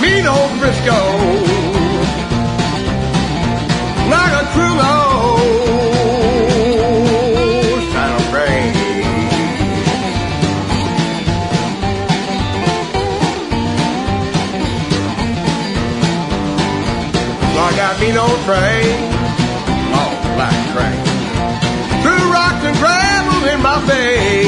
mean old Frisco, like a cruel old Santa Fe. Like that mean old train, long black train, through rocks and gravel in my face.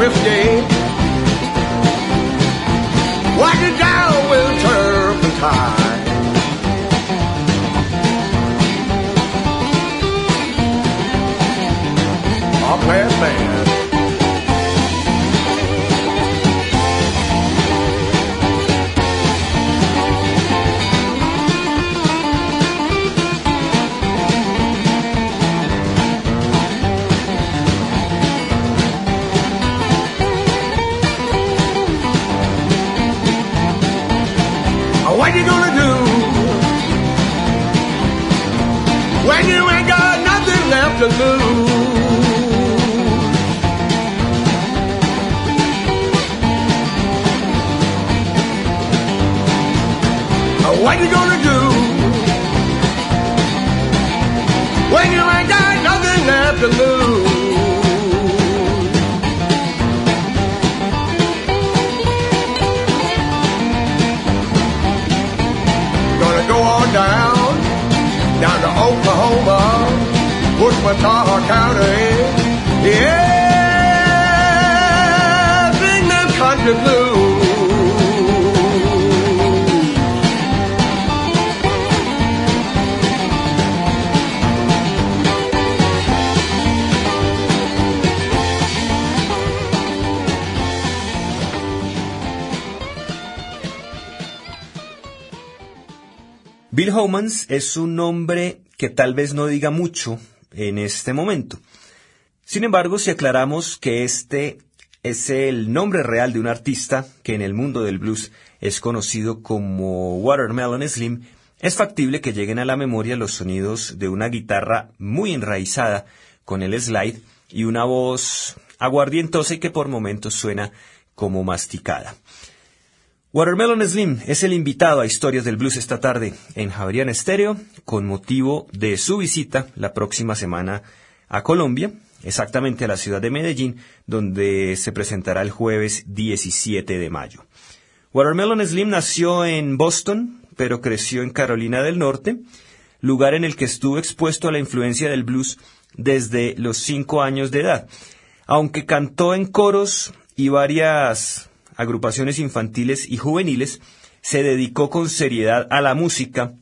A pint Es un nombre que tal vez no diga mucho en este momento. Sin embargo, si aclaramos que este es el nombre real de un artista que en el mundo del blues es conocido como Watermelon Slim, es factible que lleguen a la memoria los sonidos de una guitarra muy enraizada con el slide y una voz aguardientosa y que por momentos suena como masticada. Watermelon Slim es el invitado a Historias del Blues esta tarde en Javerian Estéreo con motivo de su visita la próxima semana a Colombia, exactamente a la ciudad de Medellín, donde se presentará el jueves 17 de mayo. Watermelon Slim nació en Boston, pero creció en Carolina del Norte, lugar en el que estuvo expuesto a la influencia del blues desde los cinco años de edad. Aunque cantó en coros y varias agrupaciones infantiles y juveniles, se dedicó con seriedad a la música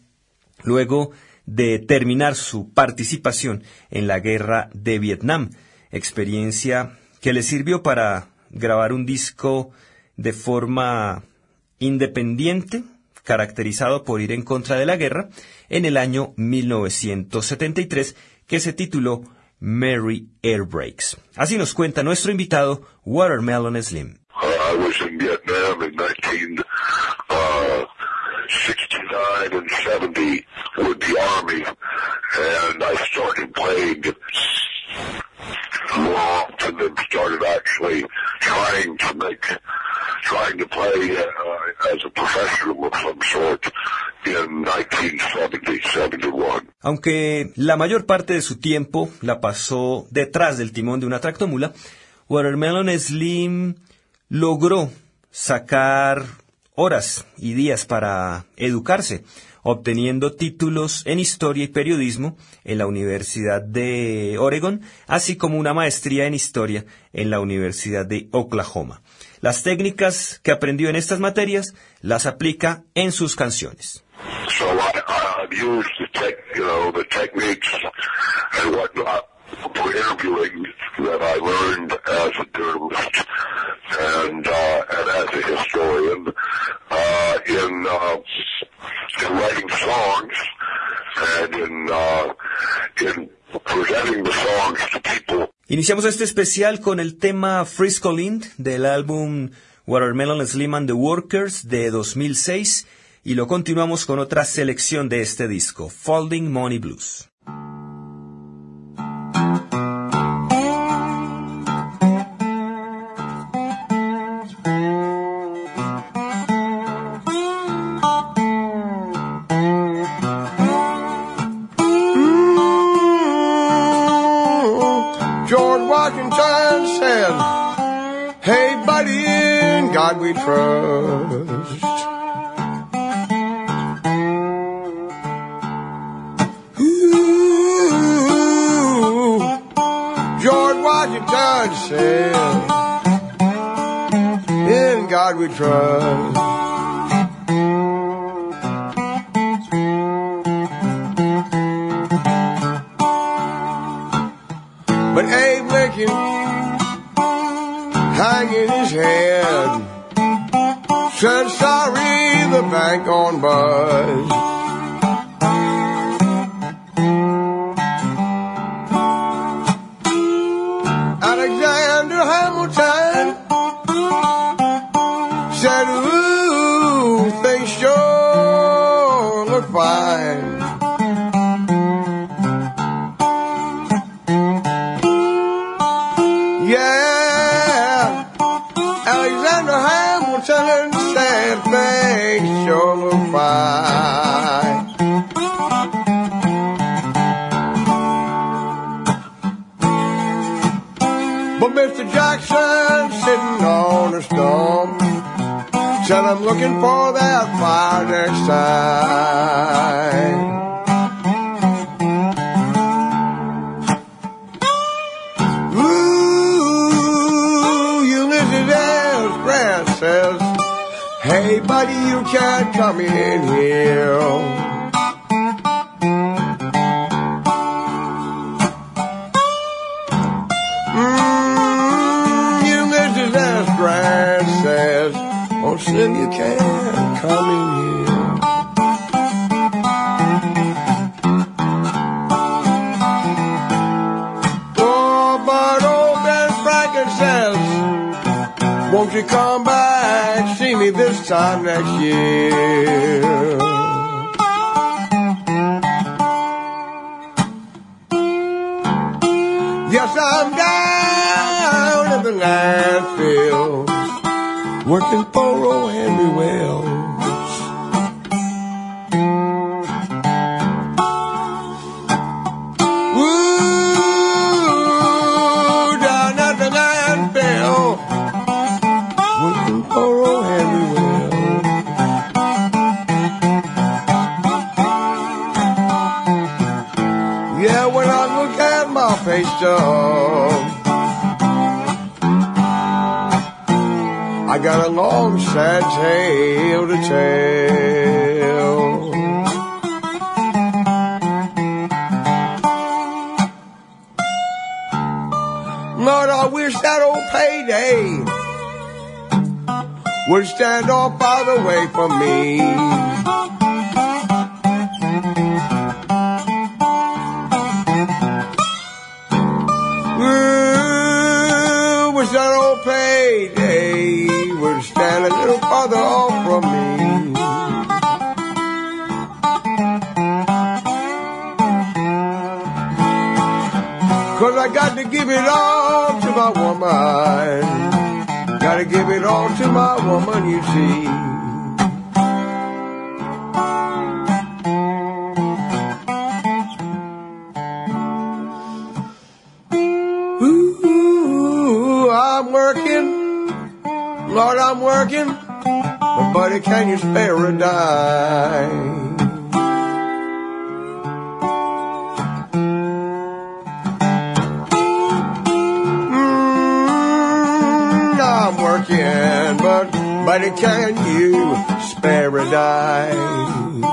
luego de terminar su participación en la guerra de Vietnam, experiencia que le sirvió para grabar un disco de forma independiente, caracterizado por ir en contra de la guerra, en el año 1973, que se tituló Merry Air Breaks. Así nos cuenta nuestro invitado, Watermelon Slim. Uh, I was in Vietnam in 1969 and 70 with the Army, and I started playing loft and then started actually trying to make, trying to play uh, as a professional of some sort. in 1970-71. Aunque la mayor parte de su tiempo la pasó detrás del timón de una tractomula, Watermelon Slim logró sacar horas y días para educarse, obteniendo títulos en historia y periodismo en la Universidad de Oregon, así como una maestría en historia en la Universidad de Oklahoma. Las técnicas que aprendió en estas materias las aplica en sus canciones. So I, I've Iniciamos este especial con el tema Frisco Lind del álbum Watermelon Slim and the Workers de 2006 y lo continuamos con otra selección de este disco, Folding Money Blues. Mm, George Washington said, Hey buddy, in God we trust. Washington said, In God we trust. But Abe Lincoln hanging his head said sorry the bank on buzz. Next time. Ooh, Ulysses S. Grant says, Hey buddy, you can't come in here. Time next year? Yes, I'm down in the landfill, working for old Henry Wells. I got a long, sad tale to tell. Lord, I wish that old payday would stand off by the way for me. give it all to my woman. Gotta give it all to my woman, you see. I'm working, Lord, I'm working, but buddy, can you spare a dime? But can you spare a dime?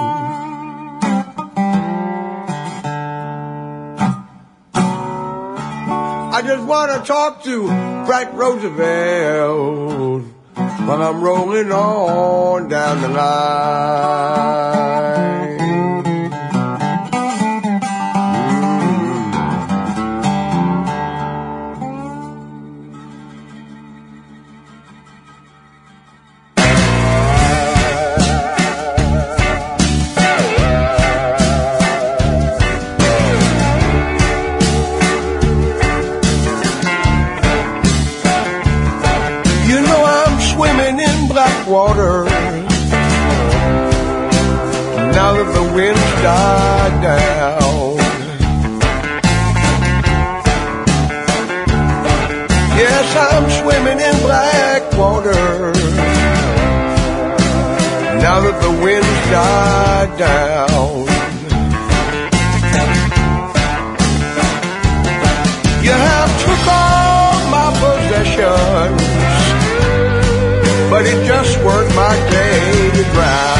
I just want to talk to Frank Roosevelt while I'm rolling on down the line. water. Now that the wind's died down. Yes, I'm swimming in black water. Now that the wind's died down. ground.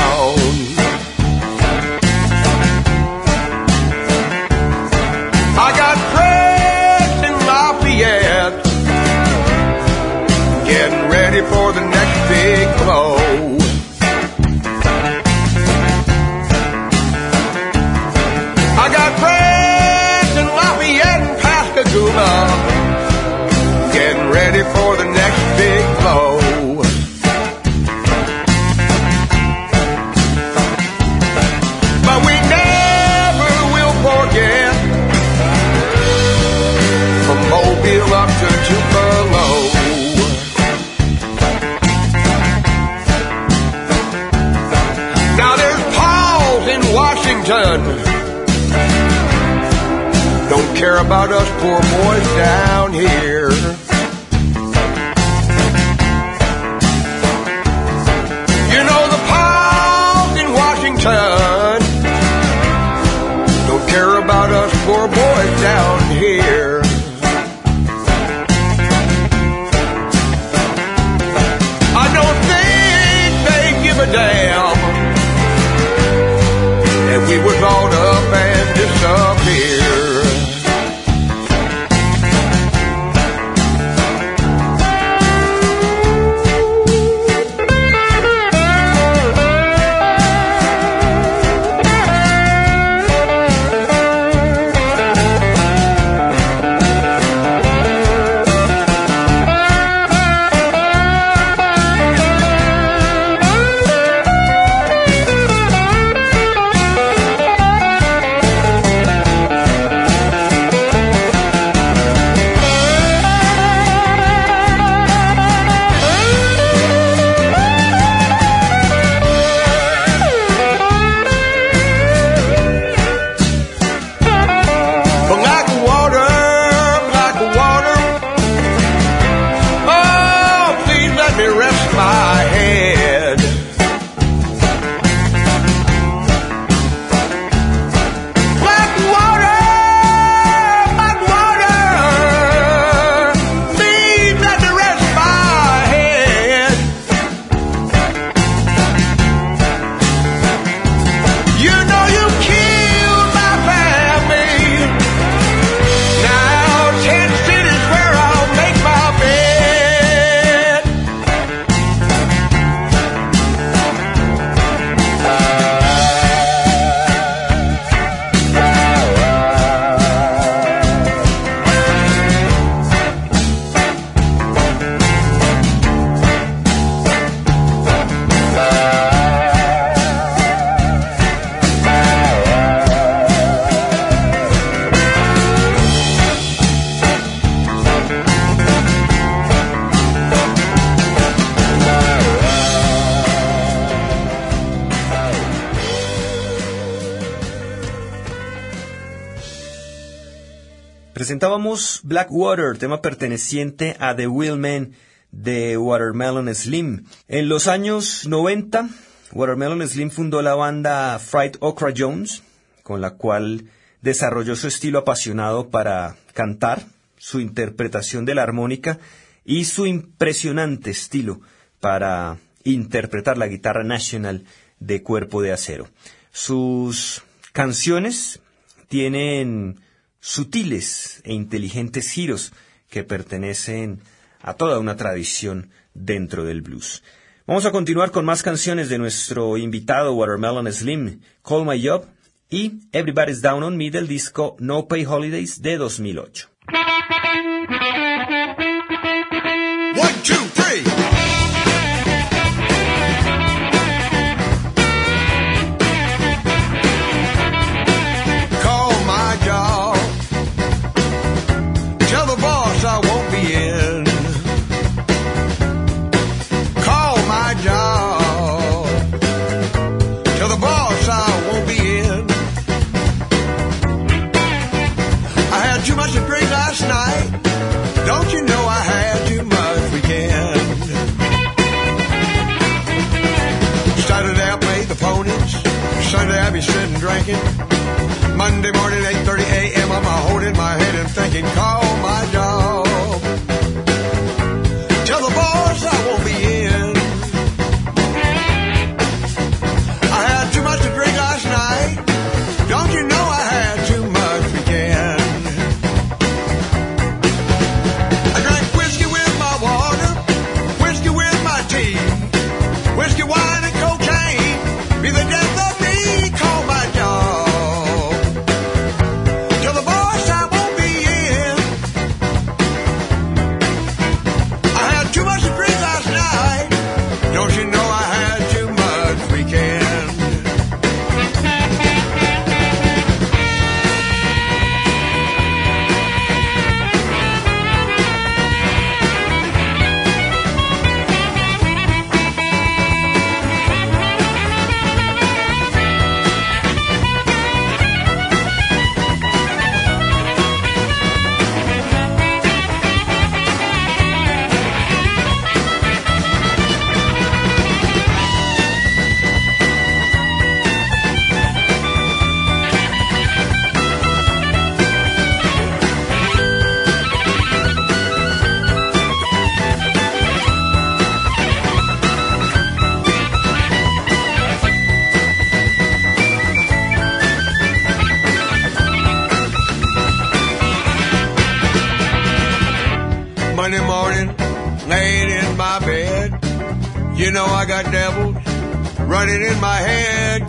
Presentábamos Blackwater, tema perteneciente a The Wheelmen de Watermelon Slim. En los años 90, Watermelon Slim fundó la banda Fried Okra Jones, con la cual desarrolló su estilo apasionado para cantar, su interpretación de la armónica y su impresionante estilo para interpretar la guitarra nacional de cuerpo de acero. Sus canciones tienen sutiles e inteligentes giros que pertenecen a toda una tradición dentro del blues. Vamos a continuar con más canciones de nuestro invitado Watermelon Slim, Call My Job y Everybody's Down on Me del disco No Pay Holidays de 2008.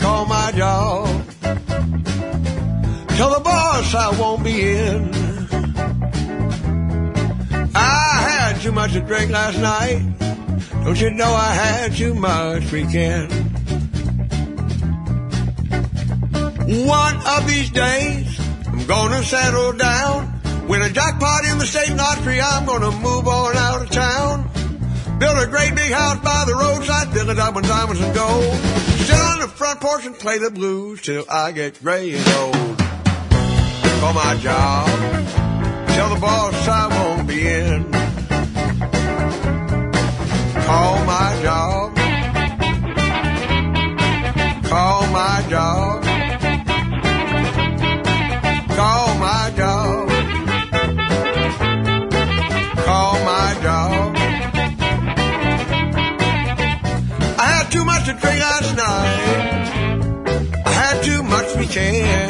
Call my job. Tell the boss I won't be in. I had too much to drink last night. Don't you know I had too much weekend? One of these days, I'm gonna settle down. Win a jackpot in the state lottery, I'm gonna move on out of town. Build a great big house by the roadside, fill it up with diamonds and gold. Sit on the front porch and play the blues till I get gray and old. For my job, tell the boss I won't be in. Call my job. Call my job. To drink last night. I had too much weekend.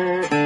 Mm-hmm.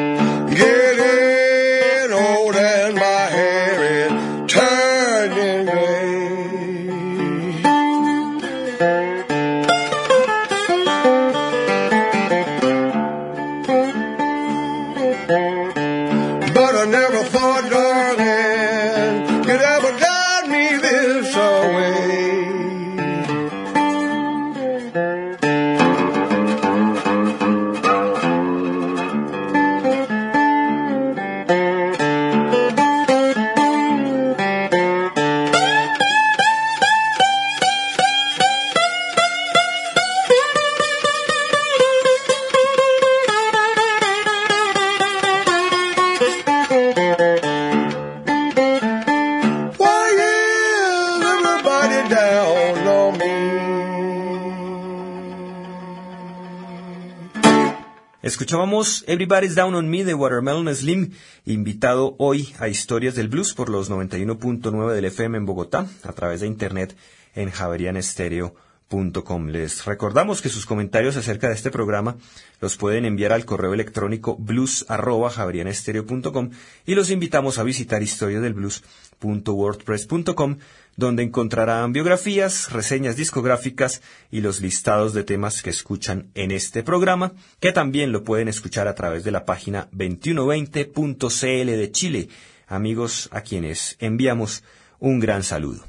Everybody's Down on Me de Watermelon Slim, invitado hoy a Historias del Blues por los 91.9 del FM en Bogotá, a través de internet en javerianestereo.com. Les recordamos que sus comentarios acerca de este programa los pueden enviar al correo electrónico blues.javerianestereo.com y los invitamos a visitar historiasdelblues.wordpress.com donde encontrarán biografías, reseñas discográficas y los listados de temas que escuchan en este programa, que también lo pueden escuchar a través de la página 2120.cl de Chile, amigos a quienes enviamos un gran saludo.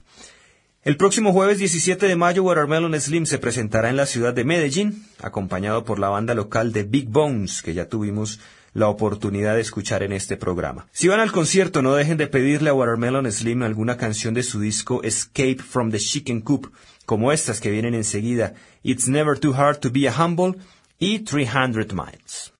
El próximo jueves 17 de mayo, Watermelon Slim se presentará en la ciudad de Medellín, acompañado por la banda local de Big Bones, que ya tuvimos la oportunidad de escuchar en este programa. Si van al concierto, no dejen de pedirle a Watermelon Slim alguna canción de su disco Escape from the Chicken Coop, como estas que vienen enseguida, It's Never Too Hard to Be a Humble y 300 Miles.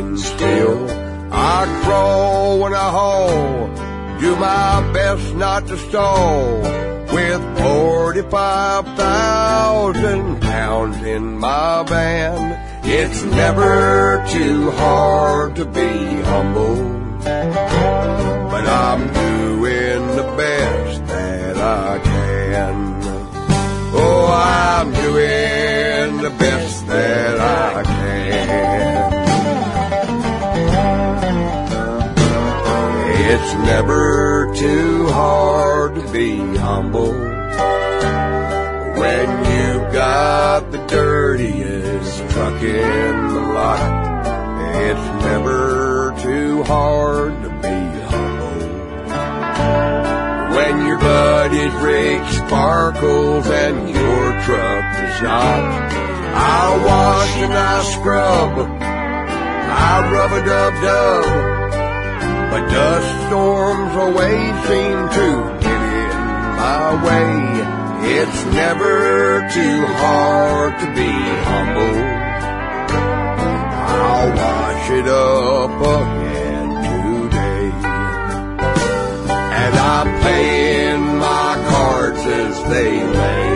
Climbing still. I crawl when I haul, do my best not to stall with 45,000 pounds in my van. It's never too hard to be humble, but I'm doing the best that I can. Oh, I'm doing the best that I can. It's never too hard to be humble when you've got the dirtiest truck in the lot. It's never too hard to be humble when your buddy's rig sparkles and your truck is not. I wash and I scrub, I rub a dub dub. But dust storms always seem to get in my way. It's never too hard to be humble. I'll wash it up again today. And I'm playing my cards as they lay.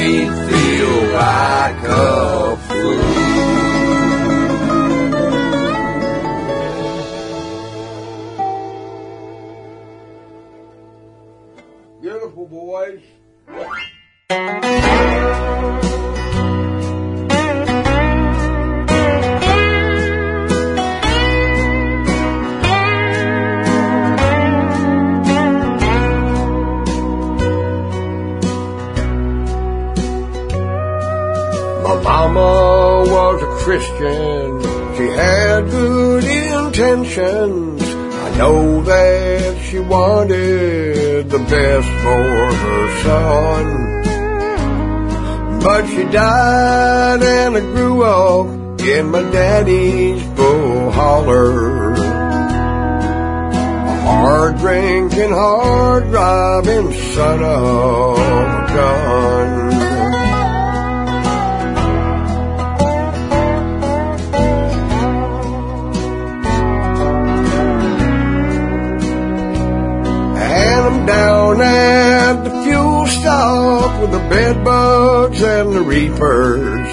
Me feel like a fool. Know that she wanted the best for her son. But she died and I grew up in my daddy's full holler. A hard drinking, hard driving son of a gun. Down at the fuel stop with the bed bugs and the reapers,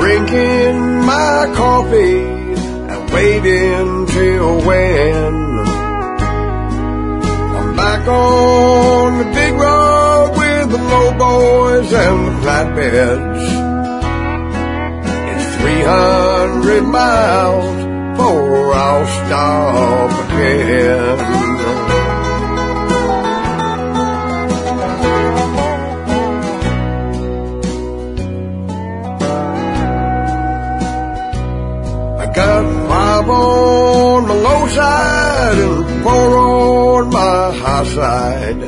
drinking my coffee and waiting till when I'm back on the big road with the low boys and the flatbeds. It's 300 miles before I'll stop again. My side.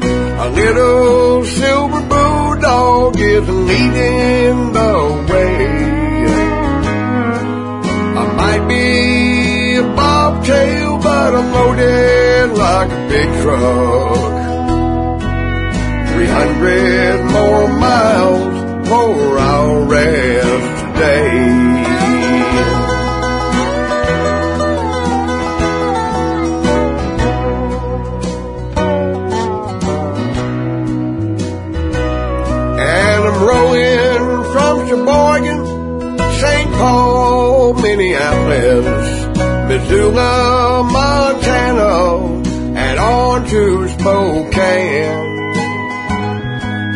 A little silver bulldog is leading the way. I might be a bobtail, but I'm loaded like a big truck. 300 more miles before I'll rest today. Missoula, Montana, and on to Spokane.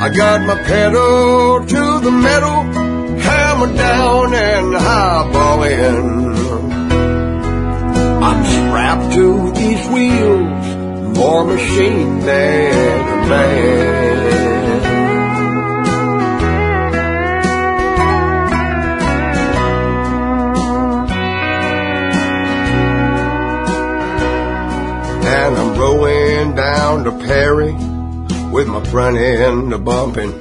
I got my pedal to the metal, hammer down and highballing. I'm strapped to these wheels, more machine than a man. Perry with my front end a bumping.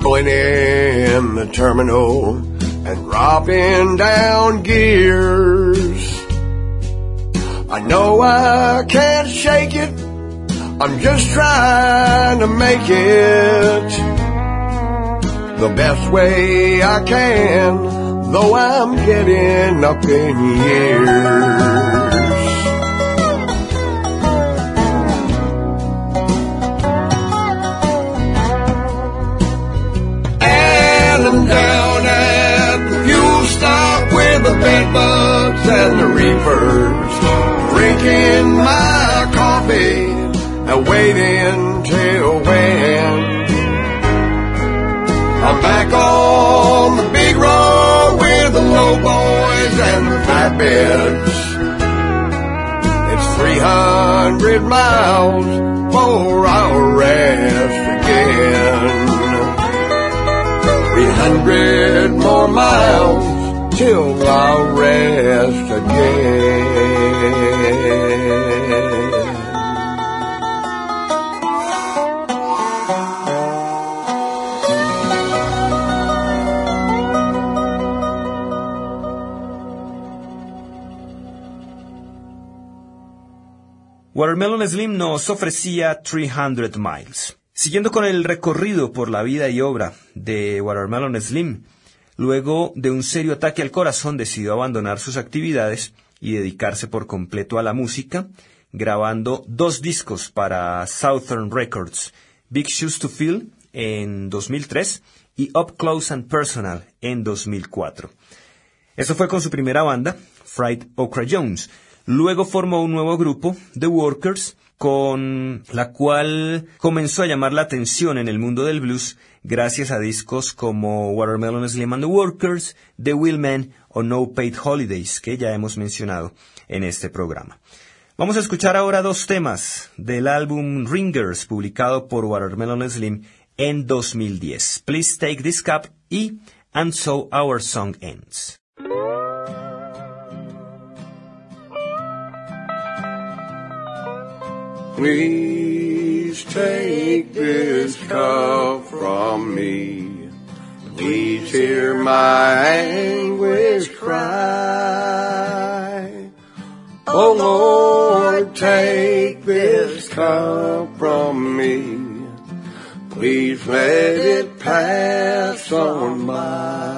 Pulling in the terminal and dropping down gears. I know I can't shake it. I'm just trying to make it the best way I can, though I'm getting up in years. With the bed bugs and the reapers, drinking my coffee and waiting till when I'm back on the big road with the low boys and the flatbeds. It's 300 miles for I'll rest again. 300 more miles till thou rest again. Watermelon Slim nos ofrecía 300 miles. Siguiendo con el recorrido por la vida y obra de Watermelon Slim, luego de un serio ataque al corazón decidió abandonar sus actividades y dedicarse por completo a la música, grabando dos discos para Southern Records, Big Shoes to Fill en 2003 y Up Close and Personal en 2004. Eso fue con su primera banda, Fried Okra Jones. Luego formó un nuevo grupo, The Workers, con la cual comenzó a llamar la atención en el mundo del blues gracias a discos como Watermelon Slim and the Workers, The Wheelman o No Paid Holidays, que ya hemos mencionado en este programa. Vamos a escuchar ahora dos temas del álbum Ringers, publicado por Watermelon Slim en 2010. Please Take This Cup y And So Our Song Ends. Please take this cup from me. Please hear my anguish cry. Oh Lord, take this cup from me. Please let it pass on by.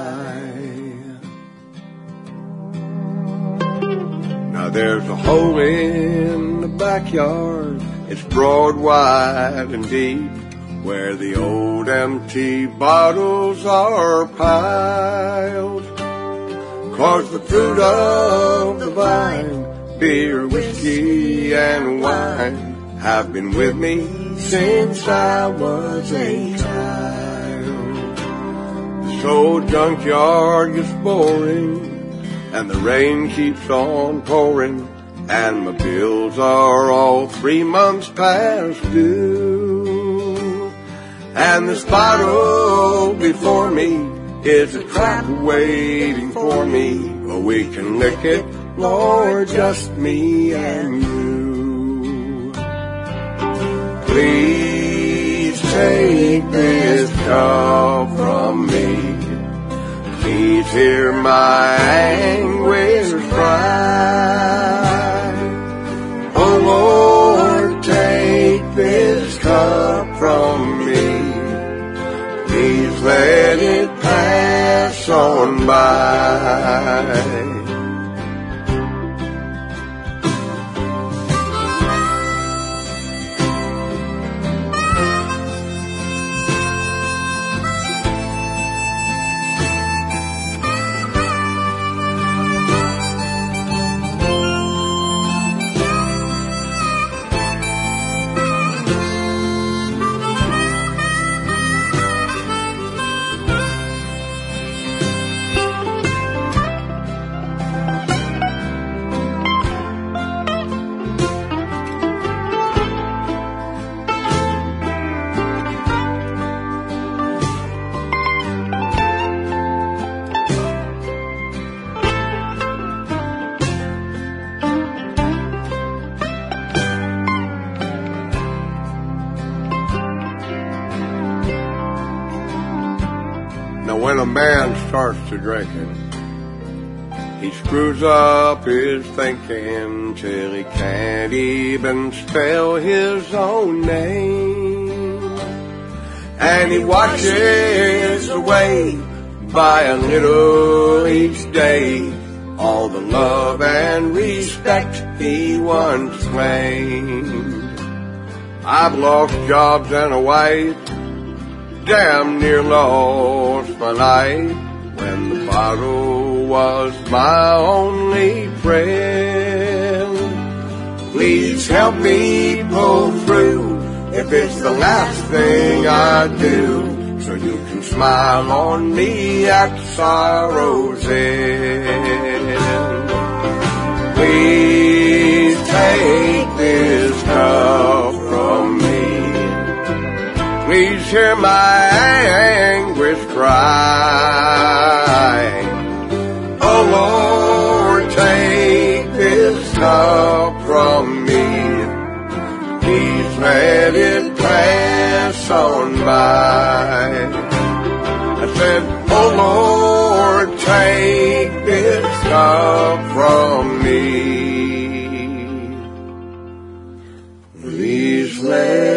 Now there's a hole in the backyard. It's broad, wide, and deep. Where the old empty bottles are piled. Cause the fruit of the vine, beer, whiskey, and wine have been with me since I was a child. This old junkyard gets boring, and the rain keeps on pouring, and my bills are all three months past due. And this bottle before me is a trap waiting for me, but we can lick it, Lord, just me and you. Please take this cup from me. Please hear my anguish cry. Lord, take this cup from me. Please let it pass on by. Man starts to drinking, he screws up his thinking till he can't even spell his own name. And he washes away by a little each day all the love and respect he once claimed. I've lost jobs and a wife, damn near lost my life when the bottle was my only friend. Please help me pull through if it's the last thing I do, so you can smile on me at sorrow's end. Please take this cup. Please hear my anguish cry. Oh Lord, take this cup from me. Please let it pass on by. I said, Oh Lord, take this cup from me. Please let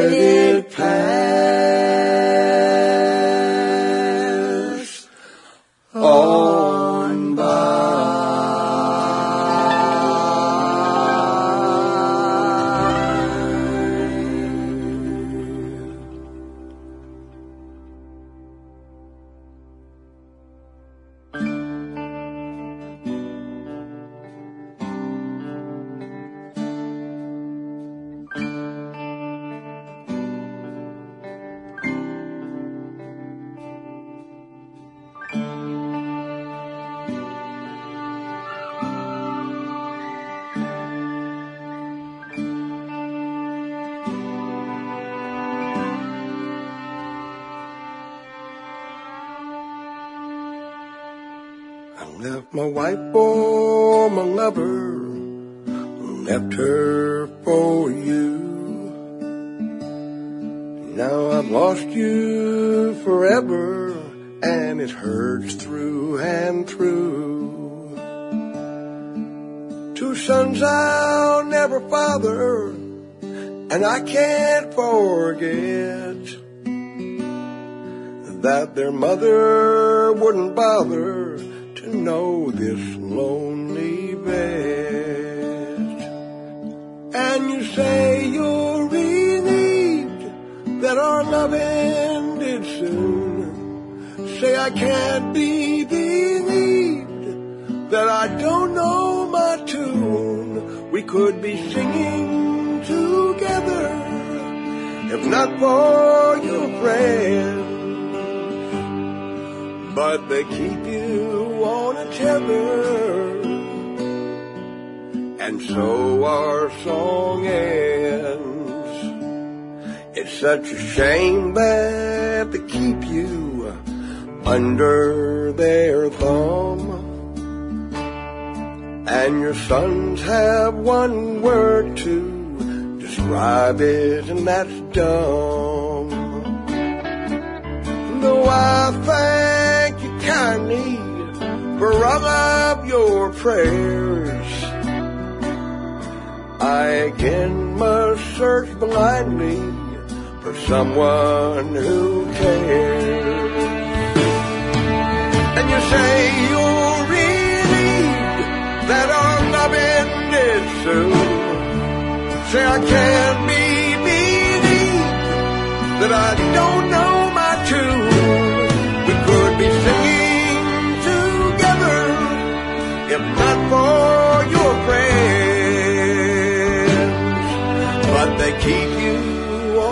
I don't know my tune. We could be singing together if not for your friends but they keep you on a tether. And so our song ends. It's such a shame that they keep you under their thumb. And your sons have one word to describe it, and that's dumb. Though I thank you kindly for all of your prayers, I again must search blindly for someone who cares. And you say relieved that our love ended soon. Say I can't be believed that I don't know my tune. We could be singing together if not for your friends. But they keep you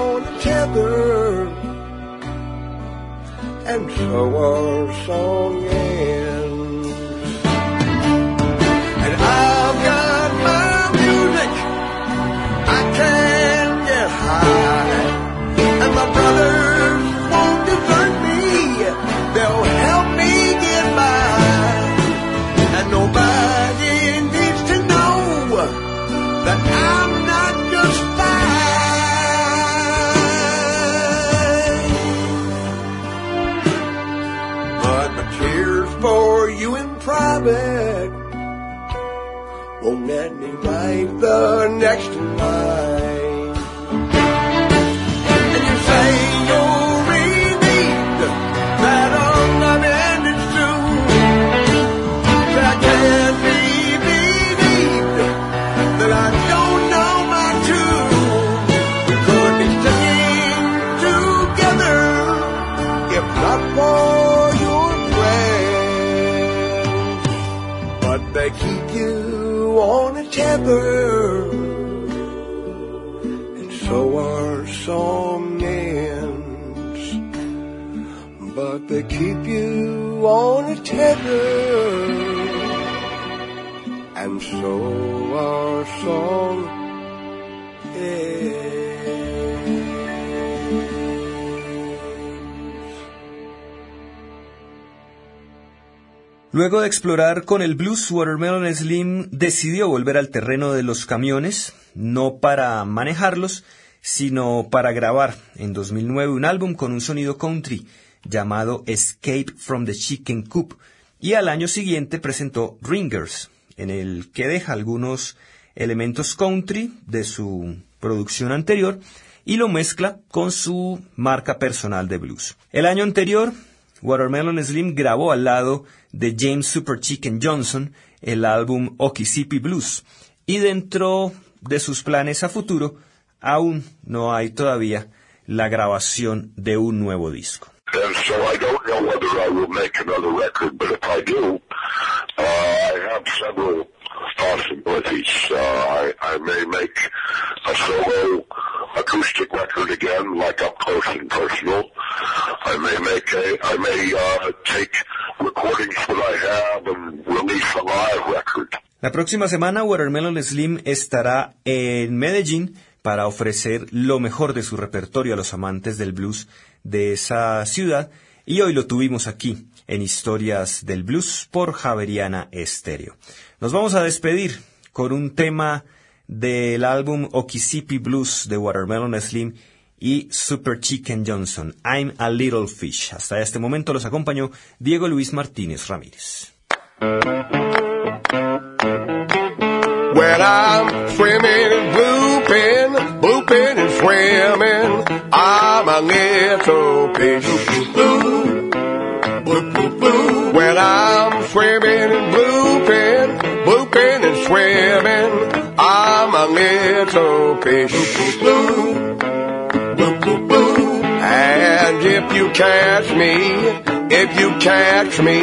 on a tether, and so our song ends. Next ends. Luego de explorar con el blues, Watermelon Slim decidió volver al terreno de los camiones, no para manejarlos, sino para grabar en 2009 un álbum con un sonido country llamado Escape from the Chicken Coop, y al año siguiente presentó Ringers, en el que deja algunos elementos country de su producción anterior y lo mezcla con su marca personal de blues. El año anterior, Watermelon Slim grabó al lado de James Super Chicken Johnson el álbum Okisipi Blues y dentro de sus planes a futuro aún no hay todavía la grabación de un nuevo disco. Possibilities. Uh, I, I may make a solo acoustic record again, like up close and personal. I may make a, I may uh, take recordings that I have and release a live record. La próxima semana Watermelon Slim estará en Medellín para ofrecer lo mejor de su repertorio a los amantes del blues de esa ciudad y hoy lo tuvimos aquí en Historias del Blues por Javeriana Estéreo. Nos vamos a despedir con un tema del álbum Okisipi Blues de Watermelon Slim y Super Chicken Johnson, I'm a Little Fish. Hasta este momento los acompañó Diego Luis Martínez Ramírez. When I'm swimming and blooping, blooping and swimming, I'm a little fish. Bloop, bloop, bloop. When I'm swimming and swimming, I'm a little fish. And if you catch me, if you catch me,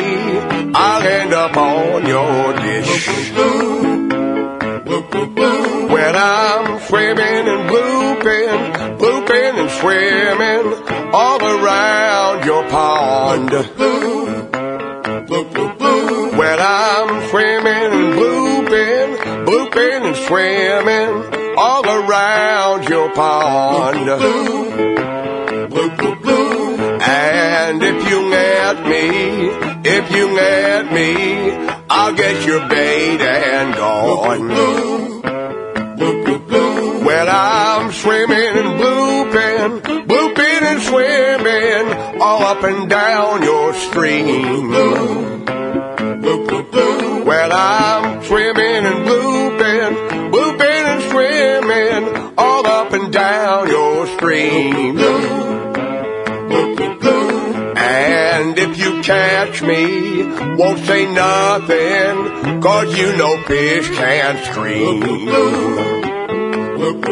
I'll end up on your dish. When I'm swimming and blooping, blooping and swimming all around your pond. When I'm swimming swimming all around your pond. Blue, blue, blue, And if you let me, if you let me, I'll get your bait and gone. When I'm swimming and blooping, blooping and swimming all up and down your stream. Catch me, won't say nothing, cause you know fish can't scream. When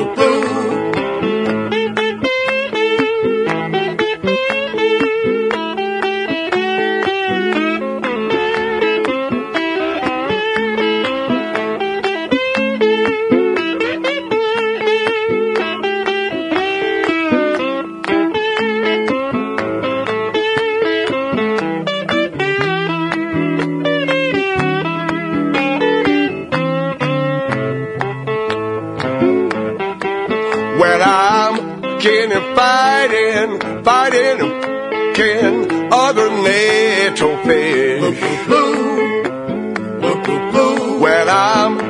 fighting, fighting and kin other little fish. When I'm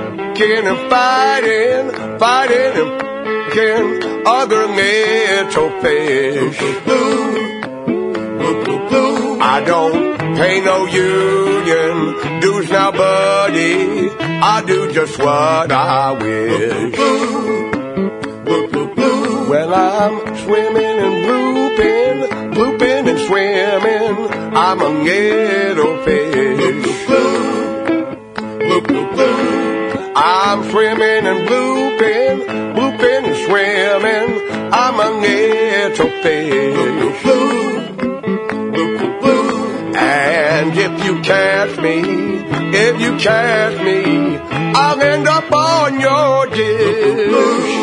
and fighting, fighting and kin other little fish. I don't pay no union dues now, buddy. I do just what I wish. Well, I'm swimming and blooping, blooping and swimming. I'm a little fish. I'm swimming and blooping, blooping and swimming. I'm a little fish. And if you catch me, if you catch me, I'll end up on your dish.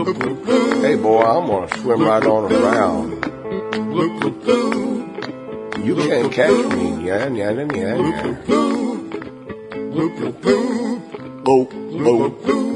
Hey boy, I'm gonna swim right on around. You can't catch me, yeah, yeah, yeah, yeah. Boop, oh, oh. boop.